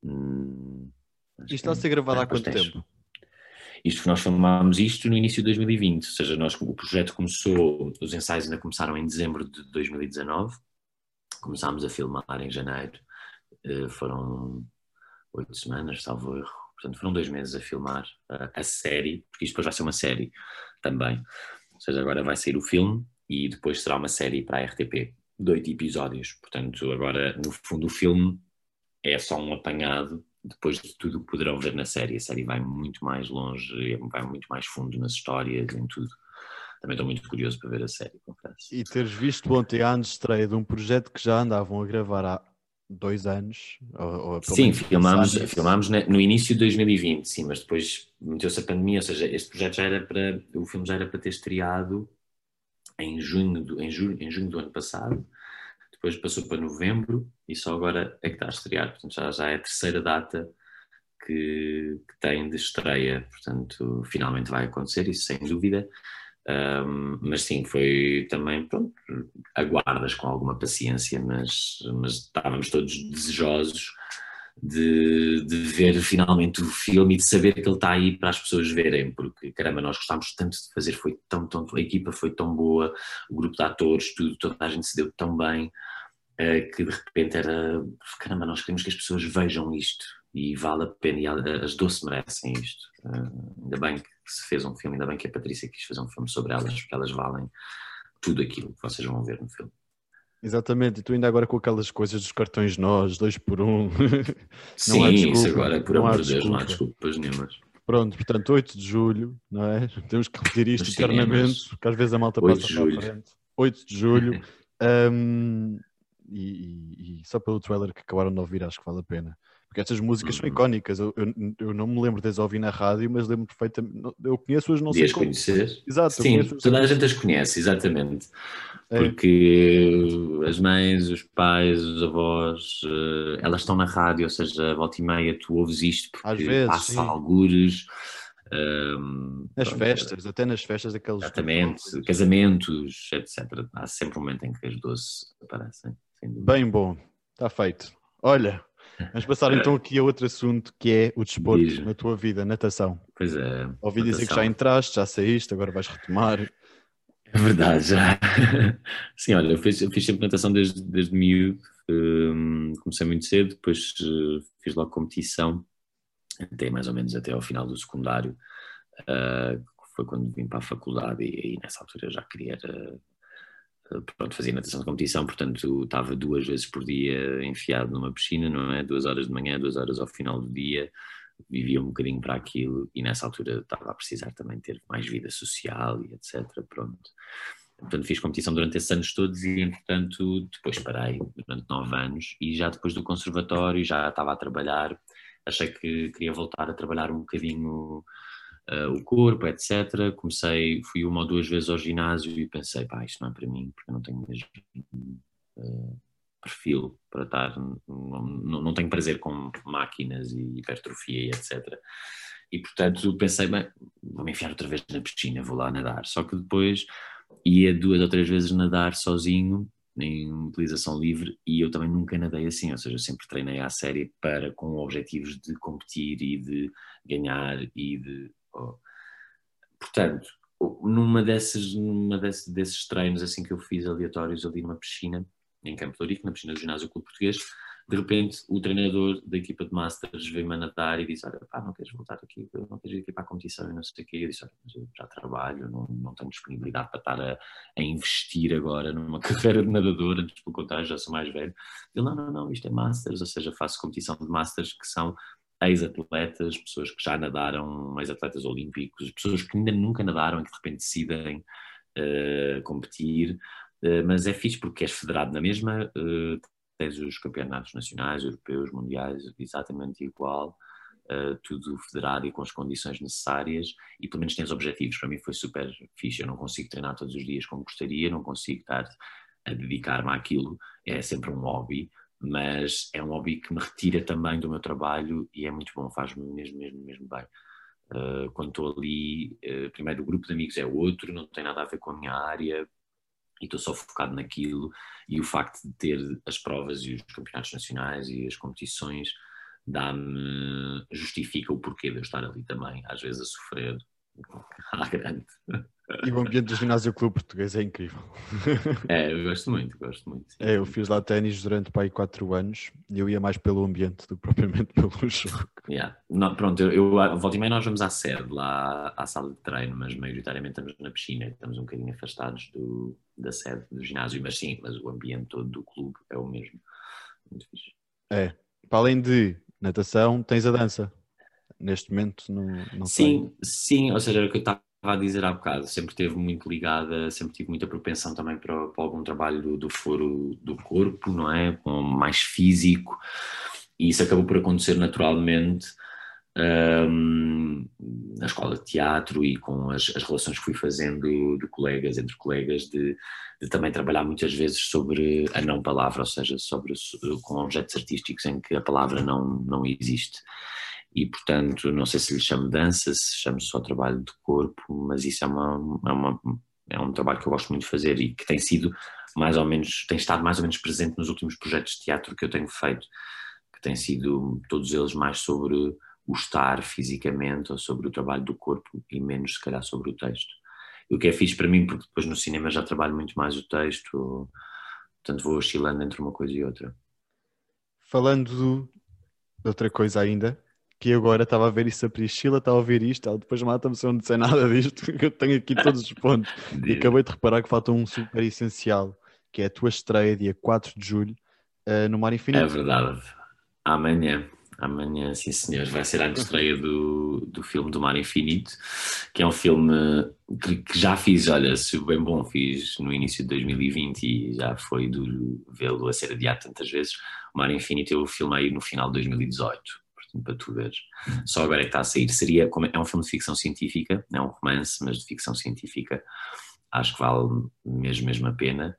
Hum, Isto está a ser gravado Ah, há quanto tens- tempo? Isto nós filmámos isto no início de 2020, ou seja, nós, o projeto começou, os ensaios ainda começaram em dezembro de 2019, começámos a filmar em janeiro, eh, foram oito semanas, salvo erro, portanto foram dois meses a filmar a, série, porque isto depois vai ser uma série também, ou seja, agora vai sair o filme e depois será uma série para a RTP, de oito episódios, portanto agora no fundo o filme é só um apanhado depois de tudo o que poderão ver na série. A série vai muito mais longe, vai muito mais fundo nas histórias, em tudo. Também estou muito curioso para ver a série, confesso. E teres visto ontem a estreia de um projeto que já andavam a gravar há dois anos. Ou, ou Sim, filmámos, filmámos no início de 2020, sim, mas depois meteu-se a pandemia, ou seja, este projeto já era para, o filme já era para ter estreado em junho do, em junho, em junho do ano passado, depois passou para novembro e só agora é que está a estrear, portanto já, já é a terceira data que, que tem de estreia, portanto finalmente vai acontecer, isso sem dúvida. Um, mas sim, foi também, pronto, aguardas com alguma paciência, mas, mas estávamos todos desejosos de, de ver finalmente o filme e de saber que ele está aí para as pessoas verem, porque caramba, nós gostámos tanto de fazer, foi tão, tão, a equipa foi tão boa, o grupo de atores, tudo, toda a gente se deu tão bem, eh, que de repente era, caramba, nós queremos que as pessoas vejam isto e vale a pena, e as doces merecem isto. Eh, ainda bem que se fez um filme, ainda bem que a Patrícia quis fazer um filme sobre elas, porque elas valem tudo aquilo que vocês vão ver no filme. Exatamente, e tu ainda agora com aquelas coisas dos cartões nós, dois por um. Sim, há isso desculpa, agora, por não há amor de Deus, não há desculpa. desculpas nenhumas. Pronto, portanto, 8 de julho, não é? Temos que repetir isto Nos eternamente, cinemas. porque às vezes a malta 8 passa de para a julho. frente. 8 de julho. hum, e, e- e só pelo trailer que acabaram de ouvir, acho que vale a pena. Porque estas músicas são Uhum. icónicas. Eu, eu, eu não me lembro de as ouvir na rádio, mas lembro perfeitamente. Eu conheço-as, não sei Devias como. conhecer. Exato, Sim, toda a gente as conhece, exatamente. É. Porque as mães, os pais, os avós, eh, elas estão na rádio, ou seja, volta e meia tu ouves isto porque Às vezes, passa sim. algures. ehm, Nas pronto, festas, até nas festas daqueles. Exatamente, casamentos, etc. Há sempre um momento em que as doces aparecem. Bem bom, está feito. Olha, vamos passar então aqui a outro assunto que é o desporto Diz-me. na tua vida, natação. Pois é. Ouvi dizer que natação. já entraste, já saíste, agora vais retomar. É verdade, já. Sim, olha, eu fiz, eu fiz sempre natação desde, desde miúdo. hum, comecei muito cedo, depois eh, fiz logo competição, até mais ou menos até ao final do secundário, que foi quando vim para a faculdade e, aí nessa altura eu já queria era, eh, pronto, fazer natação de competição, portanto estava duas vezes por dia enfiado numa piscina, não é? Duas horas de manhã, duas horas ao final do dia, vivia um bocadinho para aquilo e nessa altura estava a precisar também ter mais vida social e etc. Pronto. Portanto, fiz competição durante esses anos todos e, entretanto, depois parei durante nove anos e já depois do conservatório já estava a trabalhar. Achei que queria voltar a trabalhar um bocadinho eh, o corpo, etc. Comecei, fui uma ou duas vezes ao ginásio e pensei, pá, isto não é para mim, porque eu não tenho mesmo eh, perfil para estar, não, não, não tenho prazer com máquinas e hipertrofia e etc. E portanto pensei, bem, vou-me enfiar outra vez na piscina, vou lá nadar. Só que depois ia duas ou três vezes nadar sozinho, em utilização livre, e eu também nunca nadei assim, ou seja, eu sempre treinei à série para, com objetivos de competir e de ganhar e de... Portanto, numa dessas, numa desse- desses treinos assim que eu fiz aleatórios ali numa piscina, em Campo de Ourique, na piscina do ginásio Clube Português, de repente o treinador da equipa de Masters veio-me a nadar e disse, olha, pá, não queres voltar aqui, não queres ir aqui para a competição e não sei o quê. Eu disse, olha, mas eu já trabalho, não, não tenho disponibilidade para estar a, a investir agora numa carreira de nadador, antes pelo contrário, já sou mais velho. Ele, não, não, não, isto é Masters, ou seja, faço competição de Masters que são ex-atletas, pessoas que já nadaram, ex-atletas olímpicos, pessoas que ainda nunca nadaram e que de repente decidem eh, competir, eh, mas é fixe porque és federado na mesma, eh, tens os campeonatos nacionais, europeus, mundiais, exatamente igual, tudo federado e com as condições necessárias e pelo menos tens objetivos. Para mim foi super fixe, eu não consigo treinar todos os dias como gostaria, não consigo estar a dedicar-me àquilo, é sempre um hobby, mas é um hobby que me retira também do meu trabalho e é muito bom, faz-me mesmo, mesmo, mesmo bem. Uh, quando estou ali, uh, primeiro o grupo de amigos é outro, não tem nada a ver com a minha área e estou só focado naquilo e o facto de ter as provas e os campeonatos nacionais e as competições dá-me, justifica o porquê de eu estar ali também, às vezes a sofrer à grande. E o ambiente do ginásio clube português é incrível. É, eu gosto muito, gosto muito. sim. É, eu fiz lá ténis durante pai quatro anos e eu ia mais pelo ambiente do que propriamente pelo jogo. Yeah. Não, pronto, eu, eu volta e meia nós vamos à sede, lá à sala de treino, mas maioritariamente estamos na piscina, estamos um bocadinho afastados do, da sede do ginásio, mas sim, mas o ambiente todo do clube é o mesmo. Muito fixe. É, para além de natação, tens a dança. Neste momento não, não Sim, sim, ou seja, era o que eu estava a dizer há bocado, sempre teve muito ligada, sempre tive muita propensão também para, para algum trabalho do, do foro do corpo, não é? Mais físico, e isso acabou por acontecer naturalmente hum, na escola de teatro e com as, as relações que fui fazendo de colegas, entre colegas, de, de também trabalhar muitas vezes sobre a não palavra, ou seja, sobre com objetos artísticos em que a palavra não, não existe e portanto não sei se lhe chamo dança, se chamo só trabalho de corpo, mas isso é, uma, é, uma, é um trabalho que eu gosto muito de fazer e que tem sido mais ou menos, tem estado mais ou menos presente nos últimos projetos de teatro que eu tenho feito, que têm sido todos eles mais sobre o estar fisicamente ou sobre o trabalho do corpo e menos se calhar sobre o texto. O que é fixe para mim, porque depois no cinema já trabalho muito mais o texto, portanto vou oscilando entre uma coisa e outra. Falando de outra coisa ainda, que agora estava a ver isso a Priscila, estava a ouvir isto, ela depois mata-me se eu não disser nada disto, que eu tenho aqui todos os pontos. E acabei de reparar que falta um super essencial, que é a tua estreia dia 4 de julho eh, no Mar Infinito. É verdade. Amanhã, amanhã, sim senhor, vai ser a estreia do, do filme do Mar Infinito, que é um filme que, que já fiz, olha, se bem bom fiz no início de 2020 e já foi duro vê-lo a ser adiado tantas vezes. O Mar Infinito eu filmei no final de 2018, portanto, para tu veres. Só agora é que está a sair. Seria, como- é um filme de ficção científica, é um romance, mas de ficção científica. Acho que vale mesmo, mesmo a pena.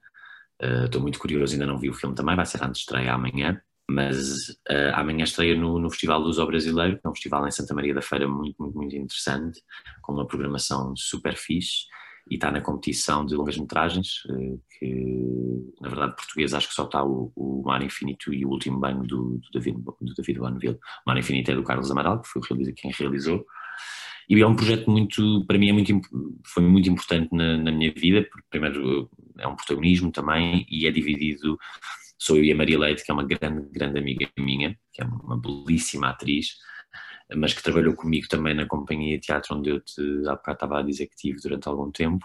Uh, Estou muito curioso, ainda não vi o filme também, vai ser antes de estreia amanhã, mas uh, amanhã estreia no, no Festival Luso Brasileiro, que é um festival em Santa Maria da Feira muito, muito, muito interessante, com uma programação super fixe, e está na competição de longas-metragens, uh, que na verdade português acho que só está o, o Mar Infinito e o Último Banho do, do David, do David Bonneville. O Mar Infinito é do Carlos Amaral, que foi quem realizou, e é um projeto muito, para mim é muito, foi muito importante na, na minha vida, porque primeiro é um protagonismo também e é dividido, sou eu e a Maria Leite, que é uma grande, grande amiga minha, que é uma belíssima atriz, mas que trabalhou comigo também na companhia de teatro onde eu te, há bocado estava a dizer que tive durante algum tempo.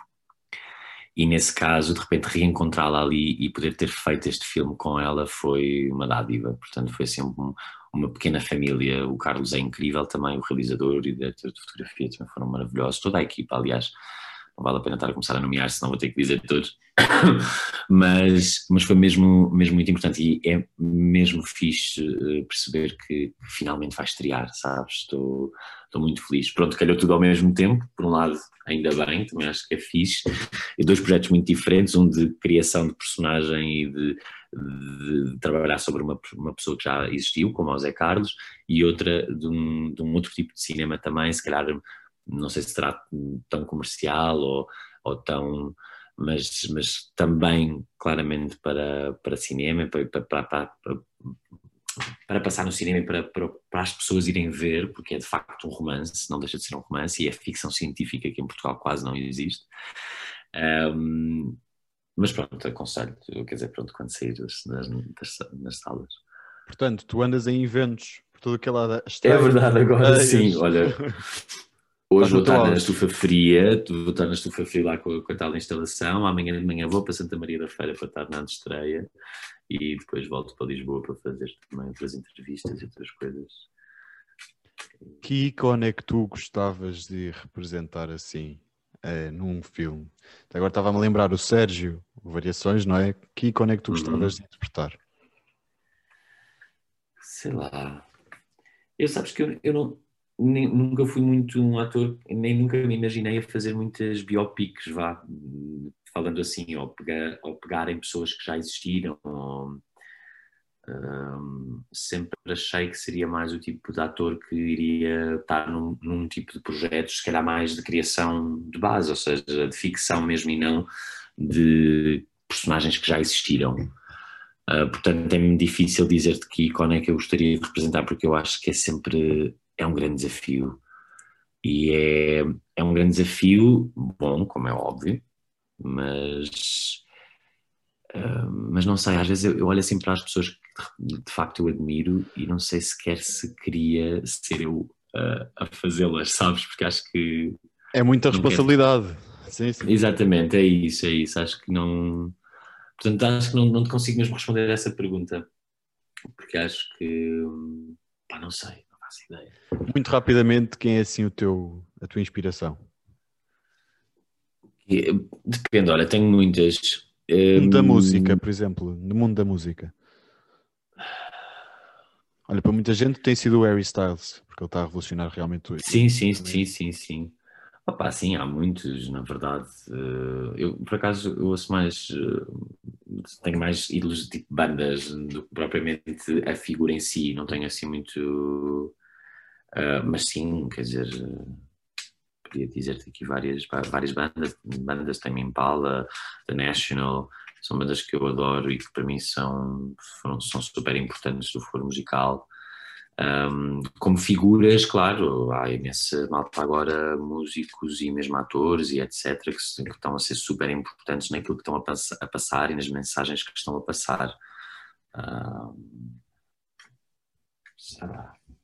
E nesse caso, de repente, reencontrá-la ali e poder ter feito este filme com ela foi uma dádiva. Portanto, foi sempre um- uma pequena família. O Carlos é incrível também, o realizador e o diretor de fotografia também foram maravilhosos. Toda a equipa, aliás, não vale a pena estar a começar a nomear, senão vou ter que dizer todos. mas, mas foi mesmo, mesmo muito importante e é mesmo fixe eh, perceber que finalmente vai estrear, sabes? Estou, estou muito feliz. Pronto, calhou tudo ao mesmo tempo, por um lado, ainda bem, também acho que é fixe. E dois projetos muito diferentes, um de criação de personagem e de, de trabalhar sobre uma, uma pessoa que já existiu, como o Zé Carlos, e outra de um, de um outro tipo de cinema também, se calhar, não sei se será tão comercial ou, ou tão. Mas, mas também claramente para, para cinema, para, para, para, para, passar no cinema e para, para, para as pessoas irem ver, porque é de facto um romance, não deixa de ser um romance, e é ficção científica que em Portugal quase não existe. Um, mas pronto, aconselho, quer dizer, pronto, quando sair das, das, das, salas. Portanto, tu andas em eventos por todo aquele lado. É verdade, agora sim, olha. Hoje vou estar na estufa fria, vou estar na estufa fria lá com, com a tal instalação. Amanhã de manhã vou para Santa Maria da Feira para estar na estreia e depois volto para Lisboa para fazer também outras entrevistas e outras coisas. Que ícone é que tu gostavas de representar assim eh, num filme? Agora estava-me a lembrar o Sérgio, Variações, não é? Que ícone é que tu Uhum. gostavas de interpretar? Sei lá. Eu sabes que eu, eu não, nem- nunca fui muito um ator, nem nunca me imaginei a fazer muitas biopics, vá, falando assim, ou pegar, ou pegar em pessoas que já existiram. ou, hum, sempre achei que seria mais o tipo de ator que iria estar num, num tipo de projetos, se calhar mais de criação de base, ou seja, de ficção mesmo e não de personagens que já existiram. Uh, portanto, é-me difícil dizer-te que ícone é que eu gostaria de representar, porque eu acho que é sempre é um grande desafio. E é, é um grande desafio, bom, como é óbvio, mas, uh, mas não sei, às vezes eu, eu olho assim para as pessoas que de, de facto eu admiro e não sei sequer se queria ser eu uh, a fazê-las, sabes? Porque acho que É muita Não quero- responsabilidade. Sim, sim. Exatamente, é isso, é isso. Acho que não. Portanto, acho que não, não te consigo mesmo responder a essa pergunta. Porque acho que. hum, Pá, não sei, faço ideia. Muito rapidamente, quem é assim o teu, a tua inspiração? Depende, olha, tenho muitas. Mundo da Hum, música, por exemplo, no mundo da música. Olha, para muita gente tem sido o Harry Styles, porque ele está a revolucionar realmente o Sim, sim, sim, sim, sim. Opa, sim, há muitos, na verdade. Eh, Eu, por acaso, eu ouço mais. eh, Tenho mais ídolos de tipo bandas do que propriamente a figura em si. Não tenho assim muito. eh, mas sim, quer dizer. Podia dizer-te aqui várias, várias bandas. Bandas tem Impala, The National. São bandas que eu adoro e que para mim são, foram, são super importantes do foro musical. Um, como figuras, claro, há imensa malta agora, músicos e mesmo atores e etc., que, que estão a ser super importantes naquilo que estão a, pass- a passar e nas mensagens que estão a passar. Um.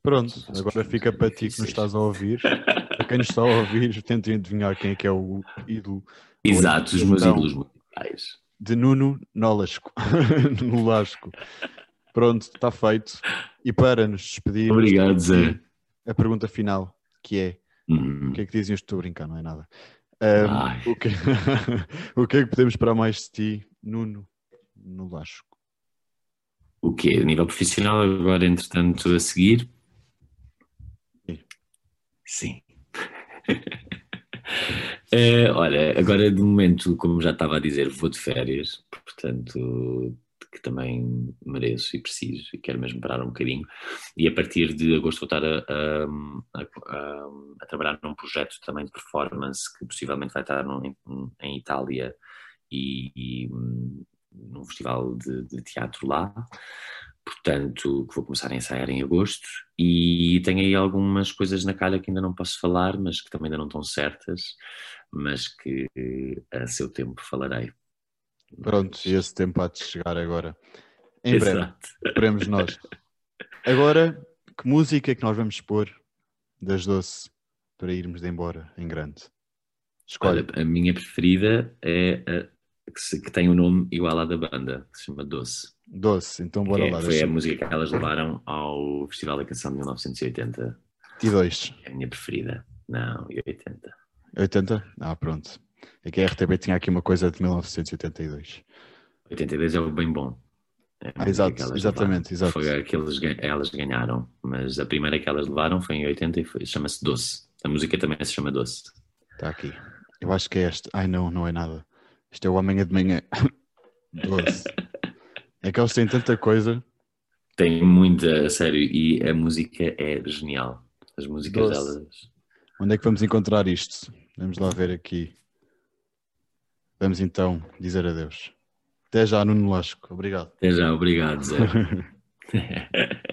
Pronto, agora fica para ti que nos estás a ouvir. Para quem nos está a ouvir, tentem adivinhar quem é que é o ídolo Exato, os meus Então, ídolos musicais. de Nuno Nolasco. no Lasco. Pronto, está feito. E para nos despedir, Obrigado, Zé. a pergunta final, que é Hum. o que é que dizem? Estou a brincar, não é nada. Ai. o, que... o que é que podemos esperar mais de ti, Nuno, no Lasco? O quê? A nível profissional, agora, entretanto, a seguir? Sim. Eh, olha, agora de momento, como já estava a dizer, vou de férias, portanto, que também mereço e preciso e quero mesmo parar um bocadinho. E a partir de agosto vou estar a, a- a- a trabalhar num projeto também de performance que possivelmente vai estar num- em, em Itália e, e, hum, num festival de, de teatro lá. Portanto, que vou começar a ensaiar em agosto e tenho aí algumas coisas na calha que ainda não posso falar, mas que também ainda não estão certas, mas que a seu tempo falarei. Pronto, e esse tempo há de chegar agora. Em breve, esperemos nós. Agora, que música é que nós vamos pôr das doce para irmos de embora em grande? Escolhe. Olha, a minha preferida é a que, se- que tem o nome igual à da banda, que se chama Doce. Doce, então bora é- lá. foi a música que elas levaram ao Festival da Canção de 1980. E dois. É a minha preferida. Não, e 80. 80? Ah, pronto. É que a RTB tinha aqui uma coisa de 1982. 82 é o bem bom. É Ah, exato, exatamente, levaram. exato. Foi a que eles, elas ganharam, mas a primeira que elas levaram foi em 80 e foi- chama-se Doce. A música também se chama Doce. Está aqui. Eu acho que é este. Ai não, não é nada. Isto é o Amanhã de Manhã. Doce. É que eles têm tanta coisa. Tem muita, a sério, e a música é genial. As músicas Doce. delas. Onde é que vamos encontrar isto? Vamos lá ver aqui. Vamos então dizer adeus. Até já, Nuno Lasco. Obrigado. Até já, obrigado, Zé.